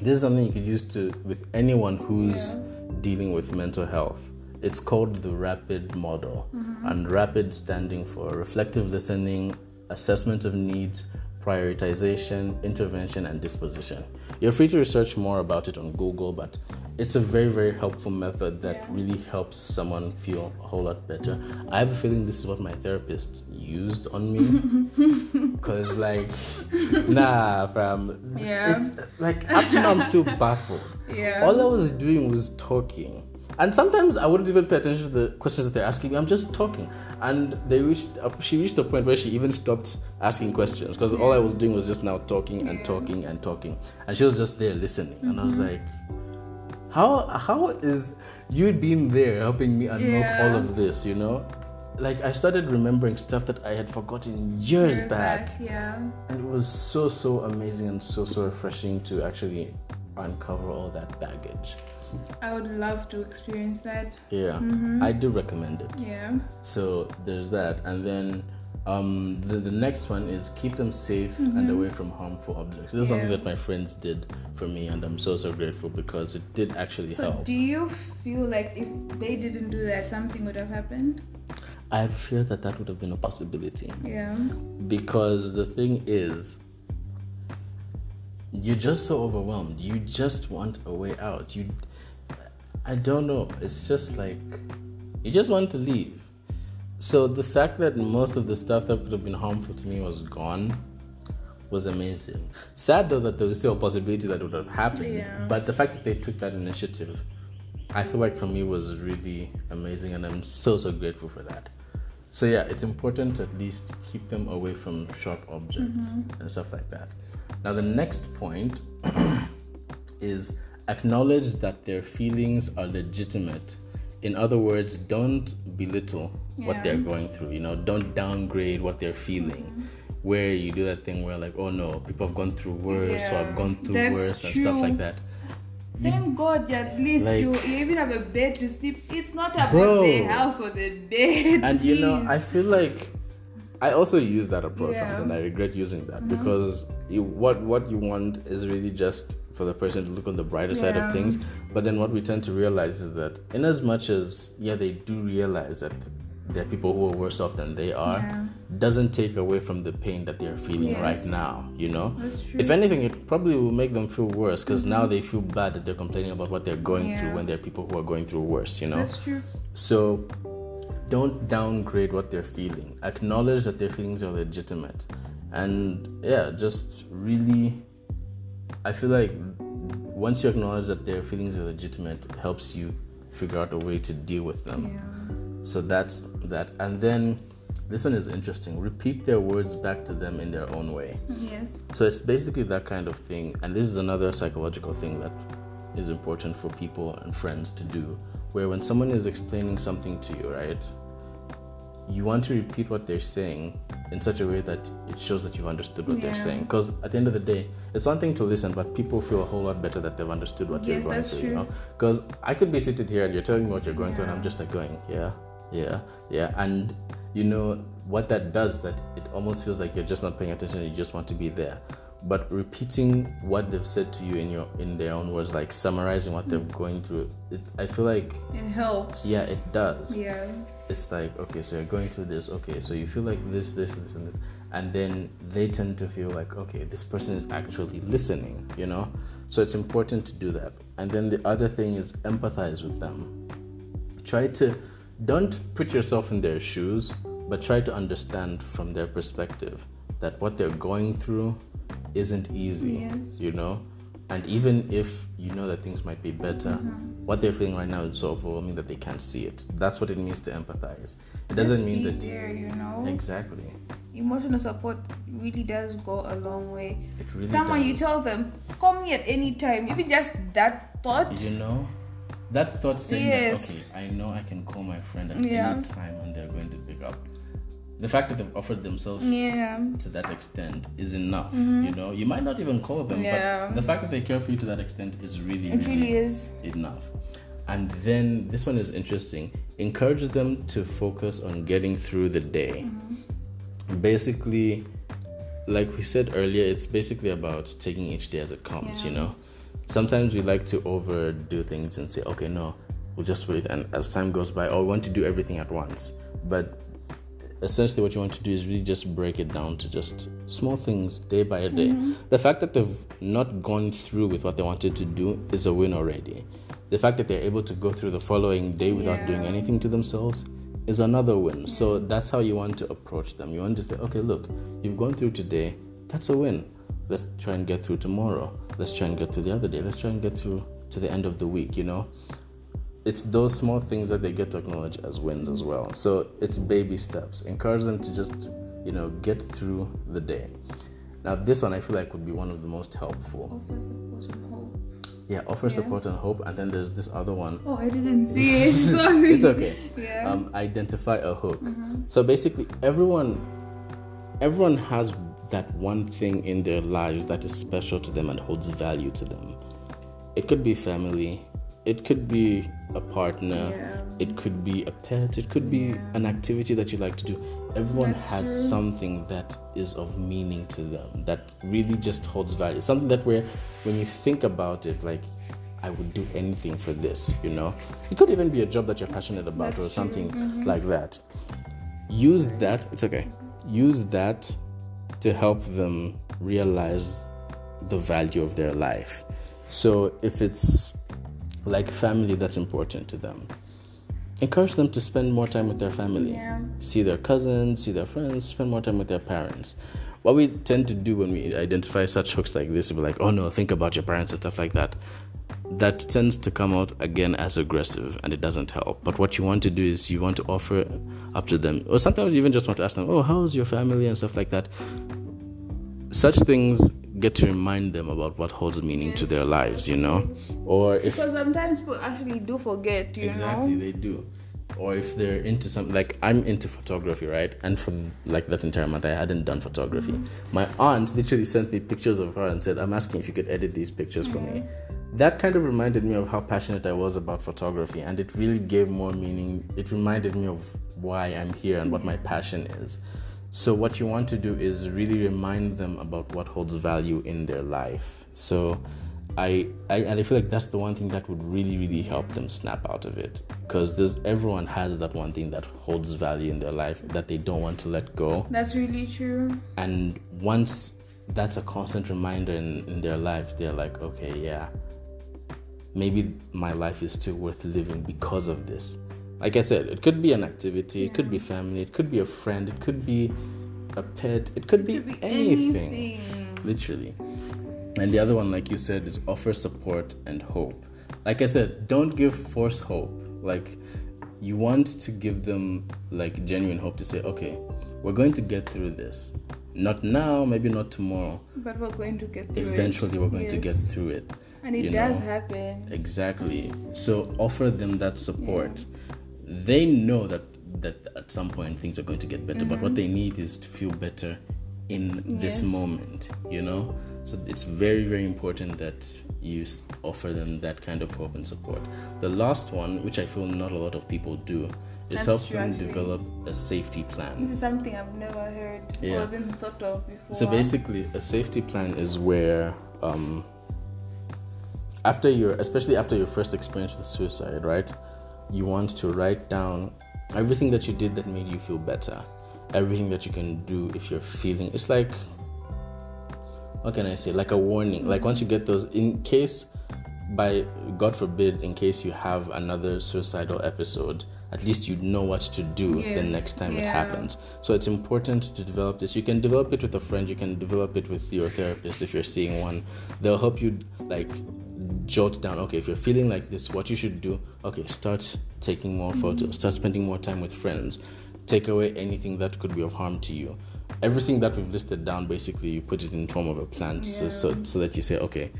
this is something you could use to with anyone who's dealing with mental health. It's called the RAPID model, Mm-hmm. and RAPID standing for reflective listening, assessment of needs, prioritization, intervention, and disposition. You're free to research more about it on Google, but it's a very, very helpful method that Yeah. really helps someone feel a whole lot better. I have a feeling this is what my therapist used on me. [laughs] Because, like, nah, fam. Yeah. Like, up to now, I'm still baffled. Yeah. All I was doing was talking. And sometimes I wouldn't even pay attention to the questions that they're asking me. I'm just talking. And they reached, uh, she reached a point where she even stopped asking questions because all I was doing was just now talking and talking and talking. And she was just there listening. And I was like, how how is you being there helping me unlock Yeah. all of this, you know? Like I started remembering stuff that I had forgotten years, Years back. Yeah. And it was so so amazing and so so refreshing to actually uncover all that baggage. I would love to experience that. Yeah, I do recommend it. Yeah. So there's that, and then um, the the next one is keep them safe and away from harmful objects. This is something that my friends did for me, and I'm so so grateful because it did actually So help. do you feel like if they didn't do that, something would have happened? I fear that that would have been a possibility Yeah. because the thing is. You're just so overwhelmed. You just want a way out. You, I don't know. It's just like you just want to leave. So the fact that most of the stuff that could have been harmful to me was gone was amazing. Sad though that there was still a possibility that it would have happened. Yeah. But the fact that they took that initiative, I feel like for me was really amazing and I'm so so grateful for that. So yeah, it's important to at least keep them away from sharp objects mm-hmm. and stuff like that. Now the next point [clears throat] is acknowledge that their feelings are legitimate. In other words, don't belittle what they're going through. You know, don't downgrade what they're feeling. Where you do that thing where like, oh no, people have gone through worse, or I've gone through worse and stuff like that. Thank God, you at least Like- you, you even have a bed to sleep. It's not about Bro. the house or the bed. and you know i feel like i also use that approach Yeah. Mm-hmm. and i regret using that because you, what what you want is really just for the person to look on the brighter side of things but then what we tend to realize is that in as much as yeah they do realize that there are people who are worse off than they are Yeah. doesn't take away from the pain that they're feeling right now you know That's true. if anything it probably will make them feel worse because mm-hmm. now they feel bad that they're complaining about what they're going through when there are people who are going through worse you know That's true. so don't downgrade what they're feeling. Acknowledge that their feelings are legitimate. And yeah, just really I feel like once you acknowledge that their feelings are legitimate, it helps you figure out a way to deal with them. Yeah. So that's that. And then this one is interesting. Repeat their words back to them in their own way. Yes. So it's basically that kind of thing. And this is another psychological thing that is important for people and friends to do. Where when someone is explaining something to you, right, you want to repeat what they're saying in such a way that it shows that you've understood what they're saying. Because at the end of the day, it's one thing to listen, but people feel a whole lot better that they've understood what you're going through, true. you know? Because I could be seated here and you're telling me what you're going through, and I'm just like going, yeah, yeah, yeah. And you know what that does that it almost feels like you're just not paying attention you just want to be there but repeating what they've said to you in your in their own words like summarizing what they're mm. going through it i feel like It helps. yeah it does Yeah. It's like okay so you're going through this okay so you feel like this this this and this and then they tend to feel like okay this person is actually listening you know? So it's important to do that. And then the other thing is empathize with them. Try to don't put yourself in their shoes but try to understand from their perspective that what they're going through isn't easy Yes. you know and even if you know that things might be better uh-huh. what they're feeling right now is so overwhelming that they can't see it that's what it means to empathize it doesn't mean that there, you know. exactly Emotional support really does go a long way. it really Someone you tell them, call me at any time. Even just that thought. you know that thought saying Yes. that okay i know i can call my friend at Yeah. any time and they're going to the fact that they've offered themselves Yeah. to that extent is enough. You know, you might not even call them, Mm-hmm. Yeah. but the fact that they care for you to that extent is really, It really is. enough. And then this one is interesting. Encourage them to focus on getting through the day. Mm-hmm. Basically, like we said earlier, it's basically about taking each day as it comes, Yeah. you know. Sometimes we like to overdo things and say, okay, no, we'll just wait. And as time goes by, or we want to do everything at once. But essentially, what you want to do is really just break it down to just small things day by day. Mm-hmm. The fact that they've not gone through with what they wanted to do is a win already. The fact that they're able to go through the following day without Yeah. doing anything to themselves is another win. So that's how you want to approach them. You want to say, okay, look, you've gone through today, that's a win. Let's try and get through tomorrow. Let's try and get through the other day. Let's try and get through to the end of the week, you know? It's those small things that they get to acknowledge as wins as well. So it's baby steps. Encourage them to just, you know, get through the day. Now, this one I feel like would be one of the most helpful. Offer support and hope. Yeah, offer Yeah. support and hope. And then there's this other one Oh, I didn't see it. [laughs] Sorry. it's okay. Yeah. Um, identify a hook. So basically, everyone, everyone has that one thing in their lives that is special to them and holds value to them. It could be family. It could be a partner. Yeah. It could be a pet. It could be an activity that you like to do. Everyone That's has true. something that is of meaning to them that really just holds value. Something that where, when you think about it, like I would do anything for this, you know. It could even be a job that you're passionate about That's or something Mm-hmm. like that. Use that, it's okay. Use that to help them realize the value of their life. So if it's like family that's important to them, encourage them to spend more time with their family. Yeah. See their cousins, see their friends, spend more time with their parents. What we tend to do when we identify such hooks like this, we be like, oh no, think about your parents and stuff like that. That tends to come out again as aggressive and it doesn't help. But what you want to do is you want to offer up to them, or sometimes you even just want to ask them, oh, how's your family and stuff like that. Such things get to remind them about what holds meaning to their lives, you know? Or if Because sometimes people actually do forget, you exactly know. Exactly, they do. Or if they're into something like i'm into photography right? And for like that entire month i hadn't done photography. Mm-hmm. My aunt literally sent me pictures of her and said i'm asking if you could edit these pictures for me. That kind of reminded me of how passionate i was about photography and it really gave more meaning. It reminded me of why i'm here and what my mm-hmm. passion is so what you want to do is really remind them about what holds value in their life. So I, I and I feel like that's the one thing that would really really help them snap out of it. Because there's everyone has that one thing that holds value in their life that they don't want to let go. That's really true. and once that's a constant reminder in, in their life they're like okay yeah maybe my life is still worth living because of this like I said it could be an activity it could be family it could be a friend it could be a pet it could, be, Could be anything anything. literally. And the other one, like you said, is offer support and hope. Like I said, don't give false hope. Like you want to give them like genuine hope to say, okay, we're going to get through this. Not now, maybe not tomorrow. But we're going to get through it. Eventually, we're going to get through it. And it does know. happen. Exactly. So offer them that support. They know that that at some point things are going to get better, but what they need is to feel better in this moment, you know? So it's very very important that you offer them that kind of hope and support. The last one, which I feel not a lot of people do, is That's help true, them develop a safety plan. This is something I've never heard Yeah. or even thought of before. So basically, a safety plan is where, um, after your, especially after your first experience with suicide, right? You want to write down everything that you did that made you feel better, everything that you can do if you're feeling. It's like, what can I say? Like a warning. Like once you get those, in case, by God forbid, in case you have another suicidal episode, at least you know what to do the next time it happens. So it's important to develop this. You can develop it with a friend, you can develop it with your therapist if you're seeing one. They'll help you like jot down, okay, if you're feeling like this, what you should do, okay, start taking more photos, start spending more time with friends. Take away anything that could be of harm to you. Everything that we've listed down, basically, you put it in form of a plan, so, so so that you say, okay,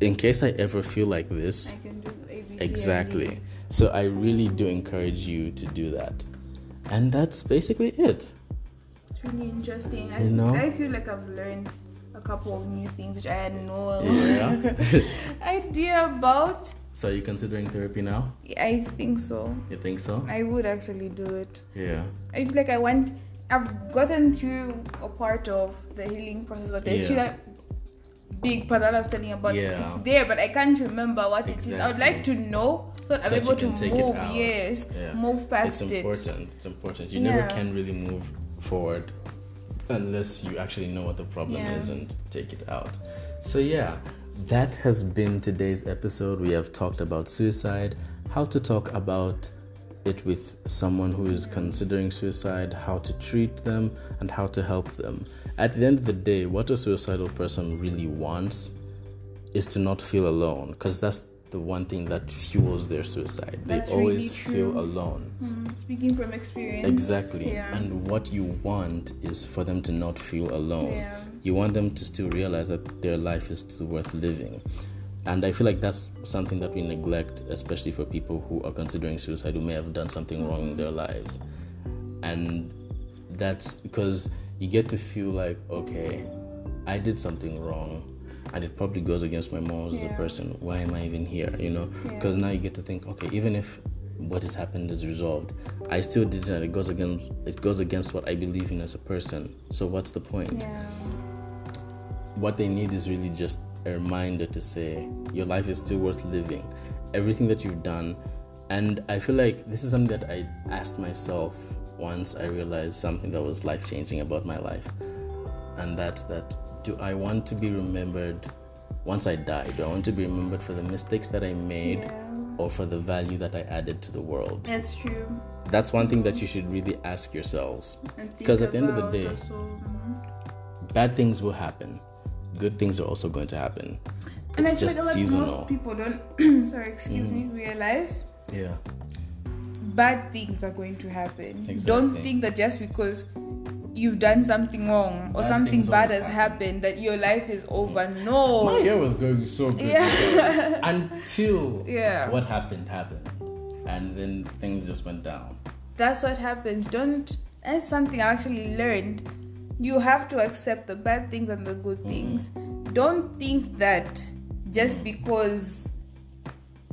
in case I ever feel like this, I Exactly. So I really do encourage you to do that. And that's basically it. It's really interesting. I, You know? I feel like I've learned a couple of new things which I had no Yeah. [laughs] idea about. so are you considering therapy now? I think so. You think so? I would actually do it. Yeah. I feel like I went I've gotten through a part of the healing process, but there's Yeah. still a big part that I was telling about. Yeah. It's there, but I can't remember what it is. I would like to know so I'm able to it move. Yes, Yeah. move past it. it's it. important. It's important. You never can really move forward unless you actually know what the problem Yeah. is and take it out. So yeah, that has been today's episode. We have talked about suicide, how to talk about it with someone who is considering suicide, how to treat them, and how to help them. At the end of the day, what a suicidal person really wants is to not feel alone because that's the one thing that fuels their suicide. That's they really always feel alone. Mm, speaking from experience. Exactly. Yeah. And what you want is for them to not feel alone. Yeah. You want them to still realize that their life is still worth living. And I feel like that's something that we neglect, especially for people who are considering suicide who may have done something wrong in their lives. And that's because you get to feel like, okay, I did something wrong. And it probably goes against my morals as a person. Why am I even here? You know? Because now you get to think, okay, even if what has happened is resolved, I still did it and it goes against it goes against what I believe in as a person. So what's the point? Yeah. what they need is really just a reminder to say your life is still worth living everything that you've done and i feel like this is something that i asked myself once i realized something that was life changing about my life and that's that do i want to be remembered once i die do i want to be remembered for the mistakes that i made Yeah. or for the value that i added to the world That's true. that's one thing that you should really ask yourselves because at the end of the day also, mhm. bad things will happen good things are also going to happen and I it's feel just like seasonal most people don't [clears throat] sorry, excuse me, Mm. realize yeah bad things are going to happen. Exactly. Don't think that just because you've done something wrong or Bad something bad has happen. happened that your life is over. No. My year was going so good Yeah. [laughs] until Yeah. what happened happened, and then things just went down. That's what happens. Don't that's something I actually learned. You have to accept the bad things and the good mm-hmm. things. Don't think that just because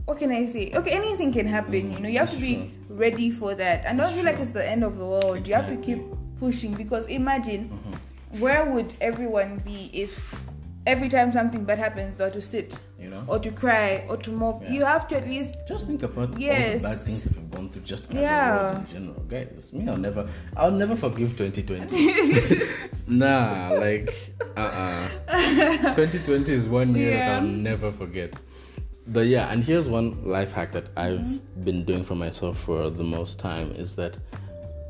what can I say? Okay, anything can happen, you know. You have to be ready for that. And don't feel like it's the end of the world. You have to keep pushing because imagine Mm-hmm. where would everyone be if every time something bad happens they to sit You know, or to cry or to mope. Yeah. You have to at least just think about all the bad things that we've gone through just as a Yeah. world in general, guys. Me, I'll never, I'll never forgive 2020. [laughs] nah, like, [laughs] uh, uh 2020 is one year that I'll never forget. But yeah, and here's one life hack that I've been doing for myself for the most time is that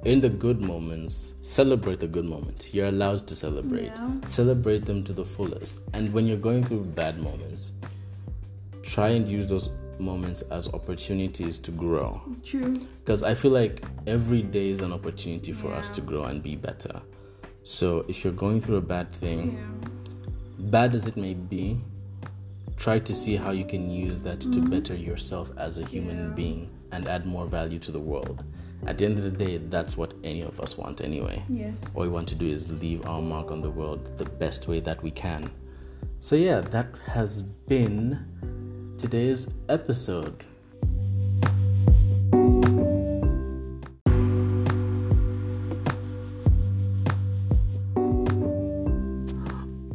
in the good moments, celebrate the good moments. You're allowed to celebrate. Yeah. Celebrate them to the fullest. And when you're going through bad moments, try and use those moments as opportunities to grow. true. Because I feel like every day is an opportunity for us to grow and be better. So if you're going through a bad thing, Yeah. bad as it may be, try to see how you can use that to better yourself as a human Yeah. being and add more value to the world. At the end of the day, that's what any of us want anyway. Yes. All we want to do is leave our mark on the world the best way that we can. So, yeah, that has been today's episode.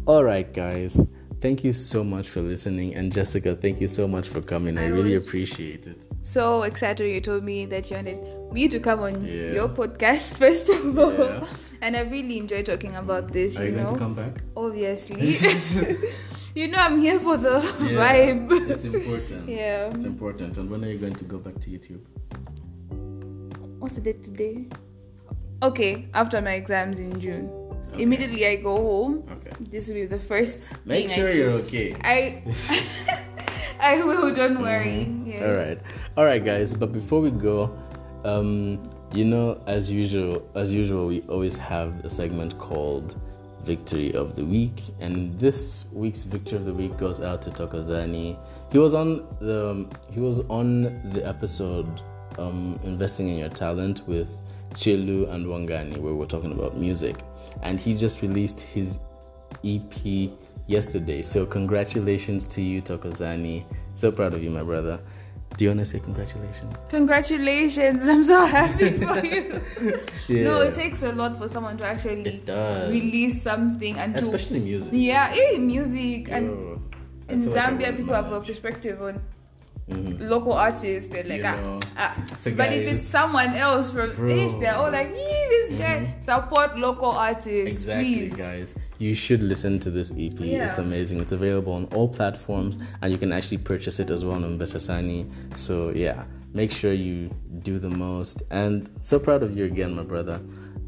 All right, guys. Thank you so much for listening. And Jessica, thank you so much for coming. I, I really appreciate it. So excited you told me that you wanted me to come on Yeah. your podcast [laughs] first of all. Yeah. And I really enjoy talking about this, Are you you going to come back? Obviously. [laughs] [laughs] you know I'm here for the Yeah, vibe. It's important. Yeah. It's important. And when are you going to go back to YouTube? What's the date today? Okay, after my exams in June. Okay. Immediately I go home. Okay. This will be the first Make sure I you're okay. I [laughs] I will, don't worry. Yes. All right, all right, guys. But before we go, um, you know, as usual, as usual, we always have a segment called "Victory of the Week," and this week's Victory of the Week goes out to Tokozani. He was on the he was on the episode um, "Investing in Your Talent" with Chilu and Wangani, where we're talking about music, and he just released his EP yesterday. So congratulations to you, Tokozani. So proud of you, my brother. Do you want to say congratulations? Congratulations! [laughs] I'm so happy for [laughs] you. Yeah. No, it takes a lot for someone to actually release something and to Especially music. yeah, eh, music and in like Zambia people have a perspective on Mhm. local artists. They're like, You ah, know, ah. so but if it's someone else from Bro. Mm-hmm. They're all like, yeah, this guy support local artists, Exactly, please. guys. You should listen to this EP. Yeah. It's amazing. It's available on all platforms, and you can actually purchase it as well on Mbesasani. So yeah, make sure you do the most. And so proud of you again, my brother.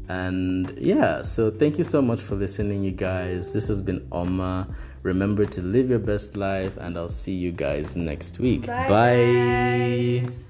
And yeah, so thank you so much for listening, you guys. This has been Oma. Remember to live your best life, and I'll see you guys next week. Bye. Bye.